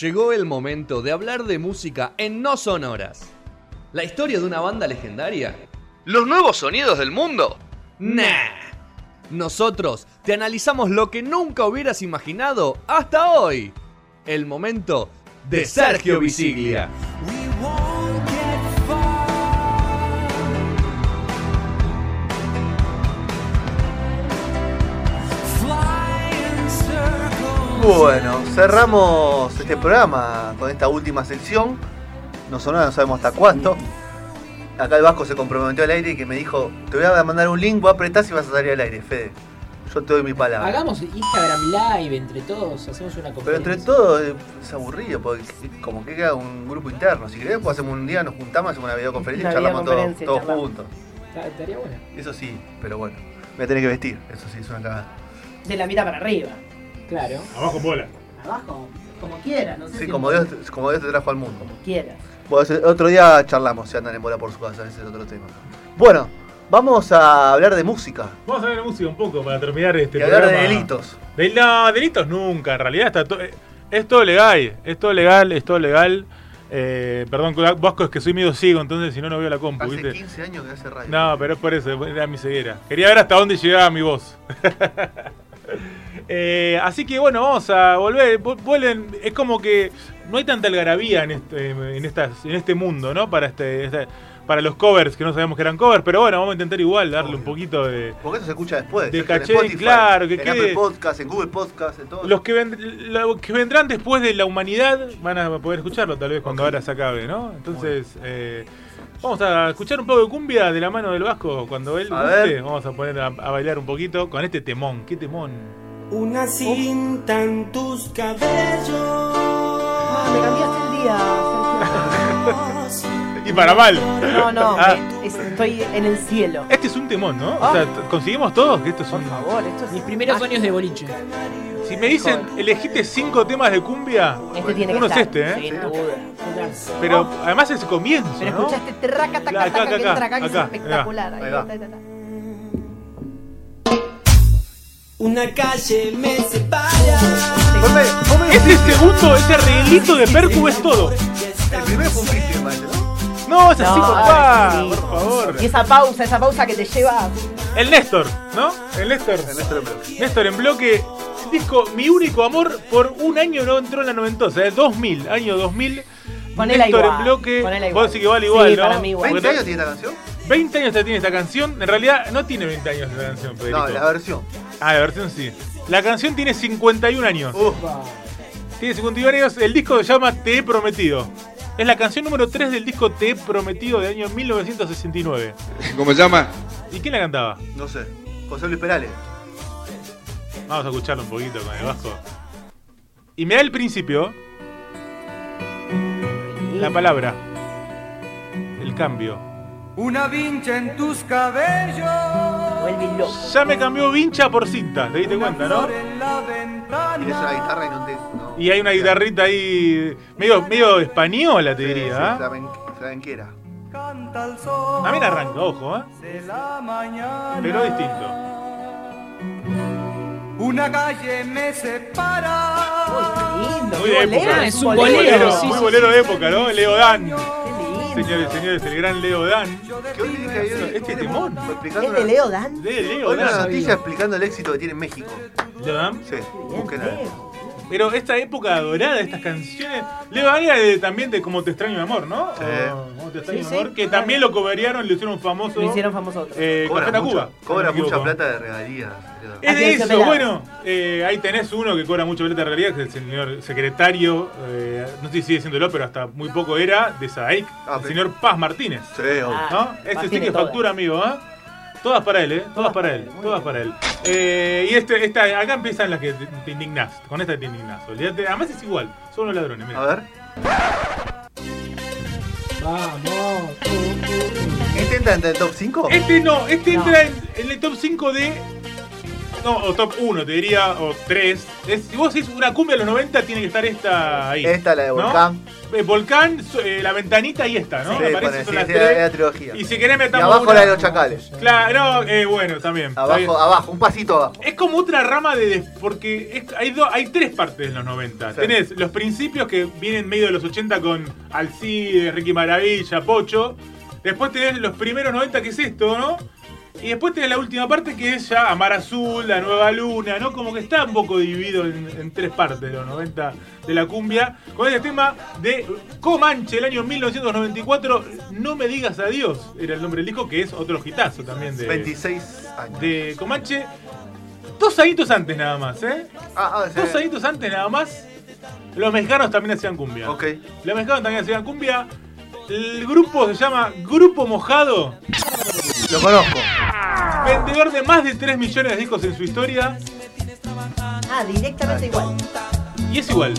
Llegó el momento de hablar de música en no sonoras. ¿La historia de una banda legendaria? ¿Los nuevos sonidos del mundo? Nah. Nosotros te analizamos lo que nunca hubieras imaginado hasta hoy. El momento de Sergio Visiglia. Bueno, cerramos este programa con esta última sección. No sonó, no sabemos hasta cuánto. Acá el Vasco se comprometió al aire y que me dijo, te voy a mandar un link, vos apretás y vas a salir al aire, Fede. Yo te doy mi palabra. Hagamos Instagram Live entre todos, hacemos una conferencia. Pero entre todos es aburrido, porque como que queda un grupo interno. Si querés, pues hacemos un día, nos juntamos, hacemos una videoconferencia y charlamos todos, videoconferencia, todos charlamos. juntos. Estaría bueno. Eso sí, pero bueno. Voy a tener que vestir, eso sí, es una cagada. De la mitad para arriba. Claro. Abajo bola. Abajo, como quiera, no sé Sí, si- como Dios, como Dios te trajo al mundo. Como quieras. Bueno, ese- otro día charlamos si andan en bola por su casa, ese es otro tema. Bueno, vamos a hablar de música Vamos a ver música un poco para terminar este y hablar de delitos. De- no, delitos nunca, en realidad está to- eh, es todo legal, es todo legal, es todo legal. Eh, perdón, Vasco, es que soy medio ciego, entonces si no, no veo la compu, Hace ¿viste? 15 años que hace radio. No, pero es por eso, era mi ceguera. Quería ver hasta dónde llegaba mi voz. Eh, así que bueno, vamos a volver. vu- Vuelven, es como que no hay tanta algarabía en este, en estas, en este mundo, ¿no? Para este, este- para los covers, que no sabíamos que eran covers, pero bueno, vamos a intentar igual darle un poquito de. Porque eso se escucha después. De en caché, Spotify, claro, que en quede- Apple Podcast, en Google Podcast, en todo. Los que, vend- lo que vendrán después de la humanidad van a poder escucharlo tal vez cuando ahora se acabe, ¿no? Entonces, eh, vamos a escuchar un poco de cumbia de la mano del Vasco. Cuando él A guste, ver. vamos a poner a, a bailar un poquito con este temón. ¿Qué temón? Una cinta en tus cabellos. Ah, me cambiaste el día, Sergio. Y para mal. No, no, Ah. me- es- estoy en el cielo. Este es un temón, ¿no? O Ah. sea, conseguimos todos que esto es Por un. favor, esto es. Mis primeros años de boliche. Si me dicen, elegiste cinco temas de cumbia, Este tiene que uno es estar, este, ¿eh? Sin duda. Pero además es el comienzo, Pero ¿no? escuchaste terraca, taca, Acá, taca, acá, que acá, entra acá, que es acá, espectacular. ahí Ahí va. está, ahí está. Una calle me separa. Ese segundo, ese arreglito de Percu es todo. el primero fue un ¿no? No, es así, No, papá, sí. por favor. Y esa pausa, esa pausa que te lleva. El Néstor, ¿no? El Néstor. En este bloque. Néstor en bloque. Disco Mi único amor por un año no entró en la noventosa, es 2000, año 2000. Ponela Néstor igual, en bloque. ponela Vos decís que vale igual, Sí, ¿no? para mí igual. Porque ¿20 años tiene esta canción? 20 años ya tiene esta canción. En realidad no tiene 20 años esta canción, Federico. No, la versión. Ah, la versión sí. La canción tiene 51 años. Uf, Tiene 51 años. El disco se llama Te he prometido. Es la canción número 3 del disco Te he prometido de año 1969. ¿Cómo se llama? ¿Y quién la cantaba? no sé. José Luis Perales. Vamos a escucharlo un poquito con el Vasco. Y me da el principio. La palabra. El cambio. Una vincha en tus cabellos. Ya me cambió vincha por cinta, te diste cuenta, ¿no? en la ventana. Tienes una guitarra y no te. No. Y hay una guitarrita ahí medio, medio española, te Sí, diría. sí, ¿ah? flamen- flamenquera. Canta el sol. También arranca, ojo, ¿eh? La. Pero distinto. Una calle me separa. Uy, qué lindo. Muy qué de bolero, época. Es un Muy bolero, bolero, sí, muy sí, bolero de época, ¿no? Leo Dan. Señores, señores, el gran Leo Dan. ¿Qué hoy dije ayer? Este explicando ¿Es de Leo Dan? De Leo Hoy una Dan. noticia explicando el éxito que tiene en México. Leo Dan. Sí, busquen a Leo. Pero esta época dorada, estas canciones. Leo era de- también de Como te extraño mi amor, ¿no? Sí. O Como te extraño Sí, mi amor. sí, Que también lo coveriaron, le hicieron famoso. Lo hicieron famoso otro. Eh, Cobra mucha, Tacuba. cobra no mucha plata de regalías. Es de eso, bueno, eh, ahí tenés uno que cobra mucho plata en realidad, que es el señor secretario, eh, no sé si sigue siéndolo, pero hasta muy poco era, de Sadaic, Ah, el señor Paz Martínez. Sí, obvio. Ah. ¿no? Paz Este sí que factura, amigo, ¿ah? Todas para él, ¿eh? Todas para él, todas bien. para él. Eh, y este, esta, acá empiezan las que te, indignás, con esta te indignás. olvídate. Además es igual, son los ladrones, mira. A ver. Vamos. ¿Este entra entre el top 5? Este no, este No. entra en, en el top 5 de no, o top 1, te diría, o 3. Es, si vos decís una cumbia de los 90, tiene que estar esta ahí. Esta, la de ¿no? Volcán. Eh, Volcán, eh, la ventanita y esta, ¿no? Sí, Me parece pone, son sí, las sí, tres. era la trilogía. Y si querés Y metamos abajo una- la de los chacales. Claro, no, eh, bueno, también. Abajo, abajo, un pasito abajo. Es como otra rama de. porque es- hay, do- hay tres partes de los 90. Sí. Tenés los principios que vienen medio de los 80 con Alcide, Ricky Maravilla, Pocho. Después tenés los primeros 90, que es esto, ¿no? Y después tenés la última parte que es ya Amar Azul, La Nueva Luna, ¿no? Como que está un poco dividido en, en tres partes de los 90 de la cumbia. Con este tema de Comanche, el año 1994, No me digas adiós, era el nombre del disco, que es otro hitazo también de, 26 años. de Comanche. Dos añitos antes nada más, ¿eh? Ah, ah, sí. Dos añitos antes nada más. Los mexicanos también hacían cumbia. Ok. Los mexicanos también hacían cumbia. El grupo se llama Grupo Mojado. Lo conozco. Vendedor de más de 3 millones de discos en su historia. Ah, directamente igual. Y es igual.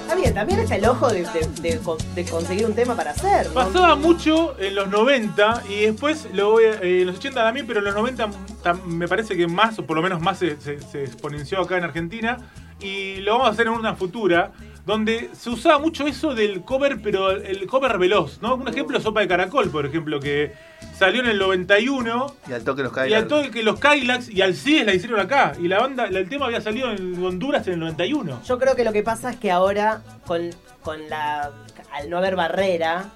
Está bien, también está el ojo de, de- de con- de conseguir un tema para hacer. ¿no? Pasaba mucho en los 90 y después lo voy a- eh, en los 80 también, pero en los 90 tam- me parece que más, o por lo menos más, se, se- se exponenció acá en Argentina. Y lo vamos a hacer en una futura, donde se usaba mucho eso del cover, pero el cover veloz, ¿no? Un ejemplo, Sopa de Caracol, por ejemplo, que salió en el 91 Y al toque los y cae. al todo que los Kylax y al CIES la hicieron acá. Y la banda, el tema había salido en Honduras en el 91. Yo creo que lo que pasa es que ahora, con, con la. al no haber barrera,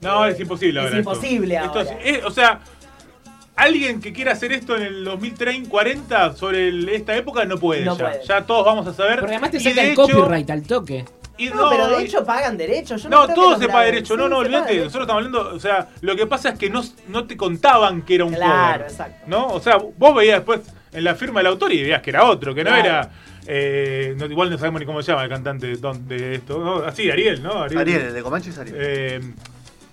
No, es imposible Es ahora. esto. imposible Esto ahora. es- es- o sea, alguien que quiera hacer esto en el 2030, 40 sobre el- esta época no puede. No ya. puede. Ya todos vamos a saber. Porque además te saca el hecho- copyright al toque. y No, pero de hecho pagan derechos. Yo no, No, todo se paga derecho. Sí, no, no, olvídate. Nosotros estamos hablando. O sea, lo que pasa es que no, no te contaban que era un Claro, cover. exacto. ¿No? O sea, vos veías después en la firma del autor y veías que era otro, que no Claro. era. eh, no, igual no sabemos ni cómo se llama el cantante de, don- de esto. ¿no? Así, Ariel, ¿no? Ariel, el de Comanche es Ariel. Eh,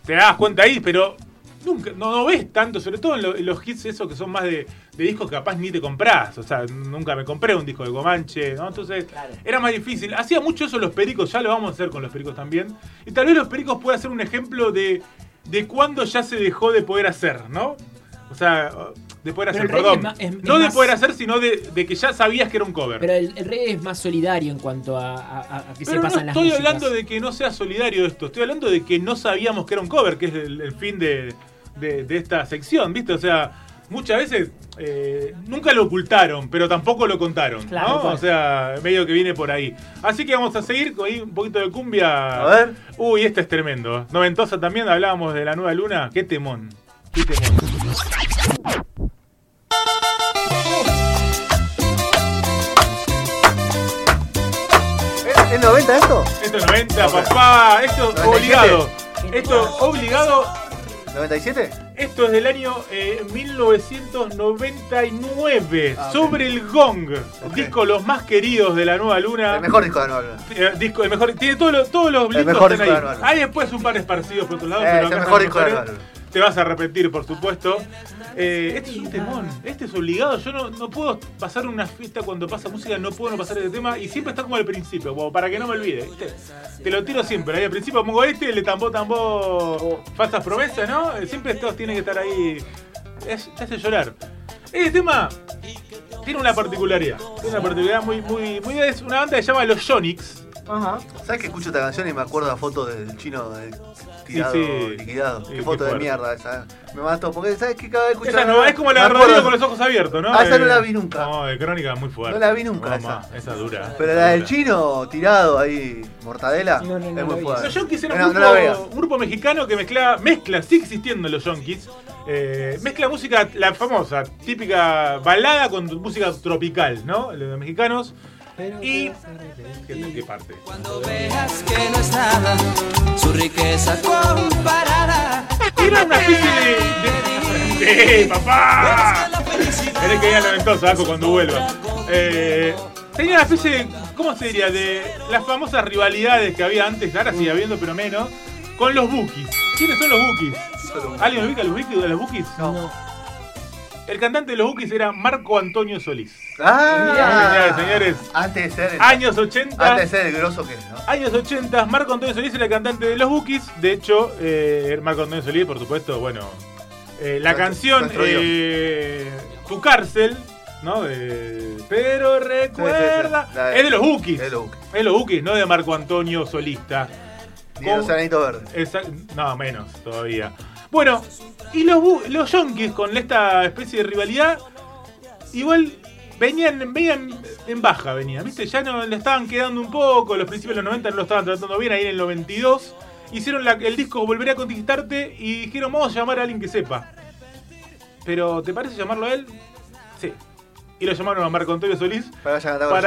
te das cuenta ahí, pero nunca, no, no ves tanto, sobre todo en, lo- en los hits esos que son más de, de discos que capaz ni te comprás. O sea, nunca me compré un disco de Comanche, ¿no? Entonces Claro. era más difícil. Hacía mucho eso los pericos, ya lo vamos a hacer con los pericos también. Y tal vez los pericos puedan ser un ejemplo de, de cuándo ya se dejó de poder hacer, ¿no? O sea, de poder hacer, perdón. es es no de más- poder hacer, sino de, de que ya sabías que era un cover. Pero el, el reggae es más solidario en cuanto a, a- a- que se Pero no pasan las estoy músicas. hablando de que no sea solidario esto, estoy hablando de que no sabíamos que era un cover, que es el, el fin de, de- de esta sección, ¿viste? O sea, muchas veces eh, nunca lo ocultaron, pero tampoco lo contaron, Claro, ¿no? claro. O sea, medio que viene por ahí. Así que vamos a seguir con ahí un poquito de cumbia. A ver. Uy, este es tremendo. Noventosa también, hablábamos de la nueva luna. Qué temón. Qué temón. ¿Es, es 90 esto? Esto es 90, Ok. papá. Esto 97. obligado. Esto obligado ¿97? Esto es del año eh, 1999, Ah, ok. sobre el Gong, disco los más queridos de la Nueva Luna. El mejor disco de la nueva luna. Eh, disco, el mejor, tiene todos los, todos los. Hay después un par esparcidos por otro lado, Eh, pero es el mejor disco de la. Nueva Luna. Te vas a repetir, por supuesto. Eh, este es un temón, este es obligado. Yo no, no puedo pasar una fiesta cuando pasa música, no puedo no pasar este tema y siempre está como al principio, para que no me olvide. ¿viste? Te lo tiro siempre. Ahí al principio pongo este, le tambó, tambó falsas promesas, ¿no? Siempre estos tienen que estar ahí. Te hace llorar. Este tema tiene una particularidad. Tiene una particularidad muy, muy, muy. Es una banda que se llama Los Yonix. Ajá. ¿Sabes que escucho esta canción y me acuerdo la foto del chino tirado, Sí, sí. liquidado? Sí, qué qué foto de fuerte. mierda esa. Me mató, porque ¿sabes que cada vez Esa no, es como la de Rodrigo con los ojos abiertos, ¿no? Ah, esa no Eh, la vi nunca. No, de crónica muy fuerte. No la vi nunca No, esa. esa dura. Pero esa la del chino tirado ahí, mortadela, No, no, no es muy fuerte. Los Yonkis era un No, grupo, no la un grupo mexicano que mezcla, mezcla, sigue existiendo los Yonkis. eh, mezcla música, la famosa, típica balada con música tropical, ¿no? Los mexicanos. Y. ¿Qué, qué parte? Cuando veas que no es nada, su riqueza comparada. Era una especie de. de... ¡Sí, papá! Tenés que ir a la ventosa, Aco, cuando vuelva. Eh, tenía una especie de. ¿Cómo se diría? De las famosas rivalidades que había antes, ahora sigue habiendo, pero menos. Con los Bookies. ¿Quiénes son los Bookies? ¿Alguien ubica a los Bookies? ¿De los Bookies? No. El cantante de los Bookies era Marco Antonio Solís. Ah, Señores, señores. Antes de ser el, Años 80. antes de ser el grosso que es, ¿no? Años 80, Marco Antonio Solís era el cantante de los Bookies. De hecho, eh, Marco Antonio Solís, por supuesto, bueno, Eh, la Nuestro- canción nuestro eh, Tu cárcel, ¿no? De- pero recuerda. Sí, sí, sí. La- Es de los Bookies. Es de los Bookies. Es de los Bookies, no de Marco Antonio Solista. Ni los Verdes. No, menos todavía. Bueno, y los, los Yankees con esta especie de rivalidad, igual venían, venían en baja, venían, ¿viste? Ya no le estaban quedando un poco, los principios de los 90 no lo estaban tratando bien, ahí en el 92 hicieron la- el disco Volveré a Conquistarte y dijeron, vamos a llamar a alguien que sepa. Pero, ¿te parece llamarlo a él? Sí. Y lo llamaron a Marco Antonio Solís Para,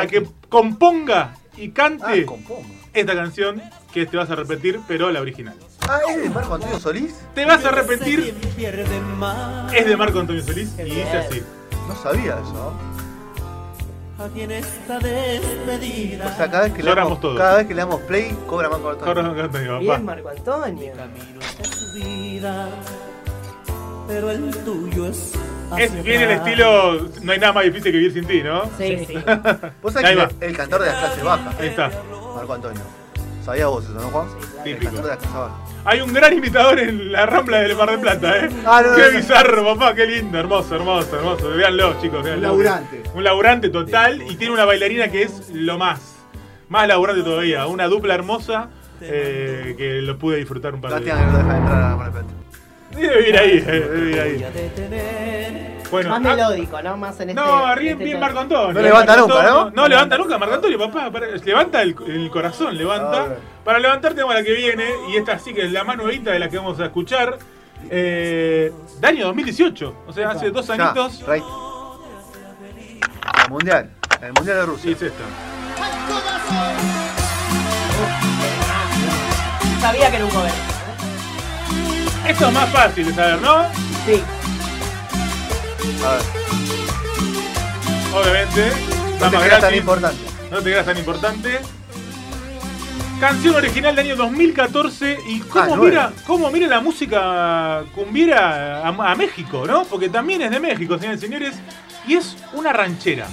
que para componga y Ah, cante compongo. esta canción que te vas a repetir, pero la original. Ah, ¿es de Marco Antonio Solís? Te vas a arrepentir. pierde más. Es de Marco Antonio Solís y dice así. No sabía eso. Aquí en esta despedida. O sea, cada vez que, le Lloramos damos, todos. cada vez que le damos play, cobra Marco Antonio. Corre Marco Antonio, Bien. Marco Antonio. pero el tuyo es. Es bien el estilo. No hay nada más difícil que vivir sin ti, ¿no? Sí, sí. Vos sabés va. que es el cantor de las clases bajas, Ahí está. Marco Antonio. ¿Sabías vos eso, no, Juan? El Típico. de. Hay un gran imitador en la rambla del Mar del Plata, ¿eh? Ah, no, qué no, bizarro, papá, qué lindo, hermoso, hermoso, hermoso. Véanlo, chicos, véanlo. laburante. Un laburante total y tiene una bailarina que es lo más. Más laburante todavía. Una dupla hermosa eh, que lo pude disfrutar un par de Lástima veces. que no lo dejan entrar a Mar del Plata. Debe vivir ahí, debe vivir ahí. Bueno, Más ah, melódico, ¿no? Más en este. No, en bien, este bien. Marco Antonio. No levanta nunca. ¿no? No levanta nunca, Marco Antonio, papá. para- levanta el, el corazón, levanta. A ver. Para levantar tenemos la que viene, y esta sí que es la más nuevita de la que vamos a escuchar. Eh, de año 2018, o sea, hace dos Ya, añitos. right. El mundial. El mundial de Y Rusia. es esta. Sabía que era un cover. Esto es más fácil de saber, ¿no? Sí. A ver. Obviamente. No te creas tan importante. No te creas tan importante. Canción original del año 2014 y cómo nueva. mira, cómo mira la música cumbiera a, a México, ¿no? Porque también es de México, señores y señores, y es una ranchera.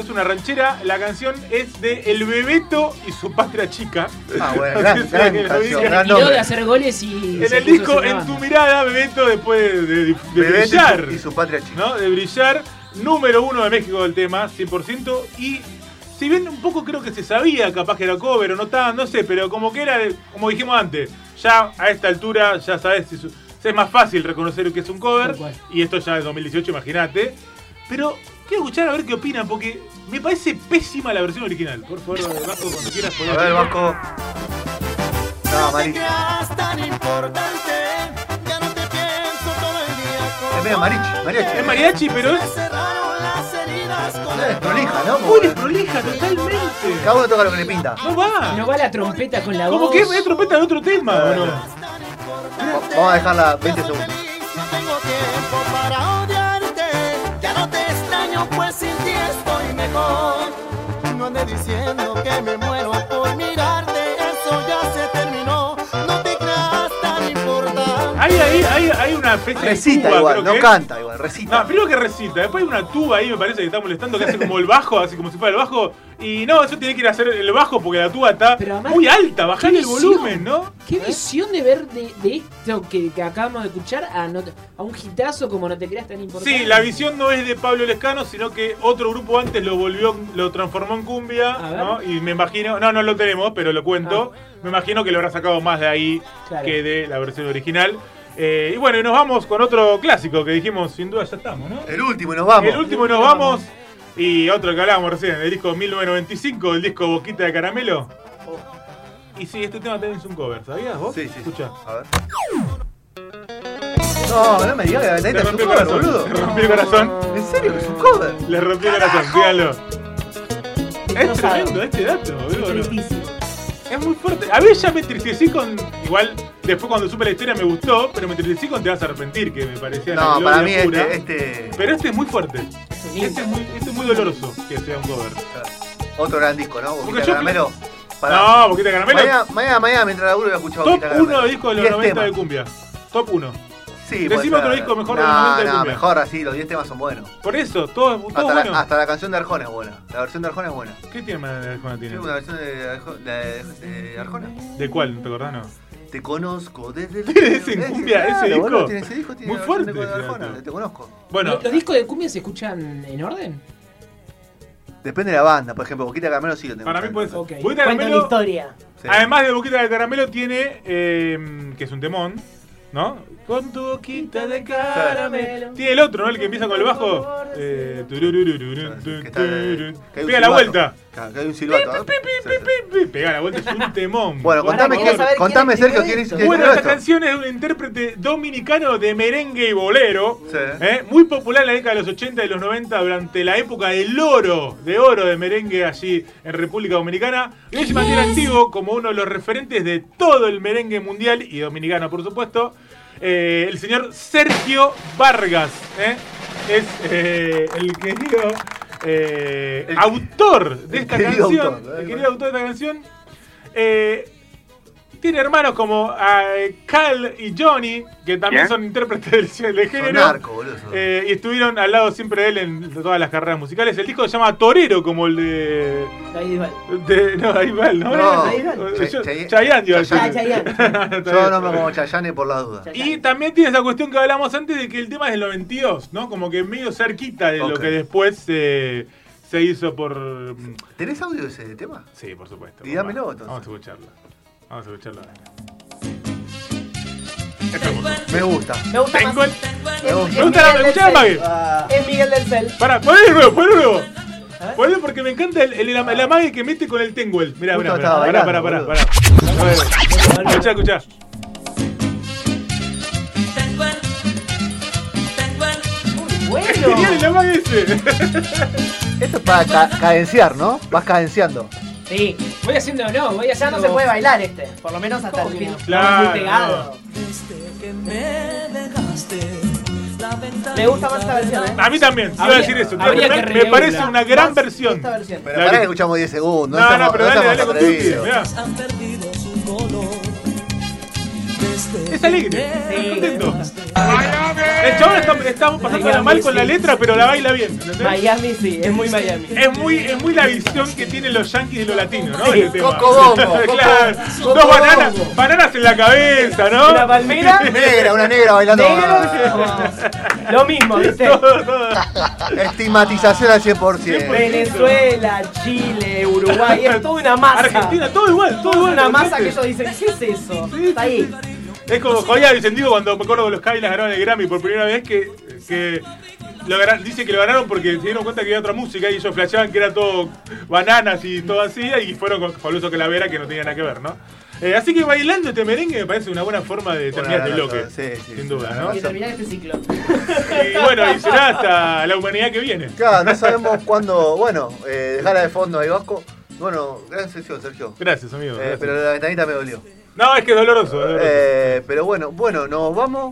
Es una ranchera, la canción es de El Bebeto y su patria chica. Ah, bueno, gran, gran Que lo canción, gran de hacer goles y. En se el disco En tu mirada, Bebeto, después de, de- de Bebeto y su- brillar. y su patria chica. ¿no? De brillar, número uno de México del tema, 100%. Y si bien un poco creo que se sabía, capaz que era cover o no tan, no sé, pero como que era, como dijimos antes, ya a esta altura ya sabes si su- es más fácil reconocer que es un cover. Y esto ya es 2018, imagínate. Pero quiero escuchar a ver qué opinan, porque me parece pésima la versión original. Por favor, Vasco, cuando quieras. A ver, Vasco. No, Mari. creas tan importante, ya no te pienso todo el día. Es medio mariachi. mariachi. Es mariachi, pero es Es desprolija, ¿no? muy desprolija totalmente. Cada uno toca lo que le pinta. No va. No va la trompeta con la voz. Como que es trompeta de otro tema, ¿o no? Va- Vamos a dejarla 20 segundos. No tengo tiempo para pues sin ti estoy mejor. No andes diciendo que me muero por hay, una especie Recita de tuba, igual, creo no que canta igual, recita. No, primero que recita, después hay una tuba ahí, me parece que está molestando, que hace como el bajo, así como si fuera el bajo. Y no, eso tiene que ir a hacer el bajo porque la tuba está además, muy alta, bajar el volumen, ¿no? Qué visión de ver de, de esto que, que acabamos de escuchar a, no te- a un hitazo como no te creas tan importante. Sí, la visión no es de Pablo Lescano, sino que otro grupo antes lo volvió, lo transformó en cumbia. ¿no? Y me imagino, no, no lo tenemos, pero lo cuento. Me imagino que lo habrá sacado más de ahí Claro. que de la versión original. Eh, y bueno, y nos vamos con otro clásico que dijimos, sin duda ya estamos, ¿no? El último y nos vamos. El último y nos vamos. Y otro que hablábamos recién, el disco 1995, el disco Boquita de Caramelo. Y sí, este tema también es un cover, ¿sabías vos? Sí, sí. Escucha. A ver. No, no me digas que la Le ventanita es un cover, corazón. boludo. Le rompió el corazón. ¿En serio que es un cover? Le rompió el corazón, díganlo. Es No tremendo sabe. este dato, boludo. Es muy fuerte. A veces ya me entristecí con. Igual, después cuando supe la historia me gustó, pero me entristecí con Te vas a arrepentir, que me parecía la No, gloria para mí pura. este, este. Pero este es muy fuerte. Es. Este es muy, este es muy doloroso que sea un cover. Otro gran disco, ¿no? Porque Boquita yo- Caramelo. Pará. No, Boquita Caramelo. Mañana, mañana, mañana, mientras laburo voy a escuchar Top Boquita Caramelo. 1 de disco de los 10 90 de cumbia. Top 1. Sí, Decime otro disco mejor de los 90 de no, cumbia. mejor así, los 10 temas son buenos. Por eso, todo, todo Hasta, bueno. la, hasta la canción de Arjona es buena. La versión de Arjona es buena. ¿Qué tema de Arjona Sí, tiene? una versión de, Arjo- de, de Arjona. ¿De cuál? ¿No te acordás? No. Te conozco desde el. ¿Tiene ese en cumbia, ese disco? boludo, tiene ese disco, tiene Muy la versión de fuerte, Arjona, fíjate. Te conozco. Bueno, ¿Los, los discos de cumbia se escuchan en orden? Depende de la banda, por ejemplo, Boquita de Caramelo sí lo tengo. para mí puede ser. Ok. Boquita de Cuenta la Caramelo, historia. Sí. además de Boquita de Caramelo, tiene, eh, que es un temón, ¿no? Con tu boquita de caramelo. Tiene el otro, ¿no? El que empieza con el bajo. Eh, Que está que hay un Pega la silbato. vuelta. Que hay un silbato. la vuelta, es un temón. Bueno, Pará, contame, quiero quién- saber quién contame escribió Sergio, quién esto. quién Bueno, escribió esta esto. canción es de un intérprete dominicano de merengue y bolero, Sí. ¿eh? muy popular en la década de los 80 y los 90 durante la época del oro, de oro de merengue allí en República Dominicana. Y hoy se mantiene activo como uno de los referentes de todo el merengue mundial y dominicano, por supuesto, eh, el señor Sergio Vargas. ¿eh? Es eh, el querido eh, El- autor de el esta canción. autor, ¿eh? el querido autor de esta canción. Eh, tiene hermanos como eh, Cal y Johnny, que también son intérpretes del, del género. boludo. eh, y estuvieron al lado siempre de él en todas las carreras musicales. El disco se llama Torero, como el de. De no, ahí va, ¿no? No. Yo- Chayanne, decir. Ah, Chayanne. Yo no me como Chayane por dudas. Chayanne. Y también tiene esa cuestión que hablamos antes de que el tema es del 92, ¿no? Como que medio cerquita de lo que después eh, se hizo por. mm, ¿Tenés audio de ese tema? Sí, por supuesto. Y dámelo, Vamos, entonces. Vamos a escucharlo. Vamos a escucharlo. Es hermoso. Me gusta. Me gusta Tengo más. el. Es- Me es gusta. Me gusta la-. Cel. Ah, Es Miguel del Cel. Pará, ponle de nuevo, ponle de nuevo. ver. Ponle porque me encanta el, el, el, el amague que mete con el Tenguel. Mirá, mirá, Pará, pará, pará, pará. Escuchá, escuchá. Bueno. Genial el amague ese. Esto es para ca- cadenciar, ¿no? Vas cadenciando. Sí. Voy haciendo, no, voy Ya haciendo. no se puede bailar este. Por lo menos hasta el ¿Cómo que fin. no? Claro, Muy pegado. Me gusta más esta versión, ¿eh? A mí también, iba a decir eso. habría me, que me parece una gran Más versión. Esta versión. Pero que- que escuchamos 10 segundos. No, no, estamos- pero dale, estamos dale con tu atrevidos. mirá. Es alegre, Sí. es contento. El chabón está, está pasándola mal con la letra, pero la baila bien. ¿entendés? Miami sí, es muy Miami. Es muy, es muy la visión que tienen los yankees de lo latino, ¿no? Sí, tema. Coco claro, Coco dos bananas, bananas en la cabeza, ¿no? Una palmera. Negra, una negra bailando. Negro. Lo mismo, ¿viste? Todo, todo. Estigmatización al 100%. Venezuela, Chile, Uruguay, es toda una masa. Argentina, todo igual, todo igual. una masa que ellos dicen, ¿qué es eso? Está ahí. Es como Joya Vicendigo cuando me acuerdo que los Kailas ganaron el Grammy por primera vez que, que lo gana- dice que lo ganaron porque se dieron cuenta que había otra música y ellos flasheaban que era todo bananas y todo así y fueron con Fabuloso Calavera que no tenía nada que ver, ¿no? Eh, así que bailando este merengue me parece una buena forma de terminar este bloque. nota, sí, sí, sin duda, ¿no? Y terminar este ciclo. Y bueno, y será hasta la humanidad que viene. Claro, no sabemos cuándo. Bueno, eh, dejala de fondo ahí, Vasco. Bueno, gran sesión, Sergio. Gracias, amigo. Eh, gracias. pero la ventanita me dolió. No, es que es doloroso. doloroso. Eh, pero bueno, bueno, nos vamos.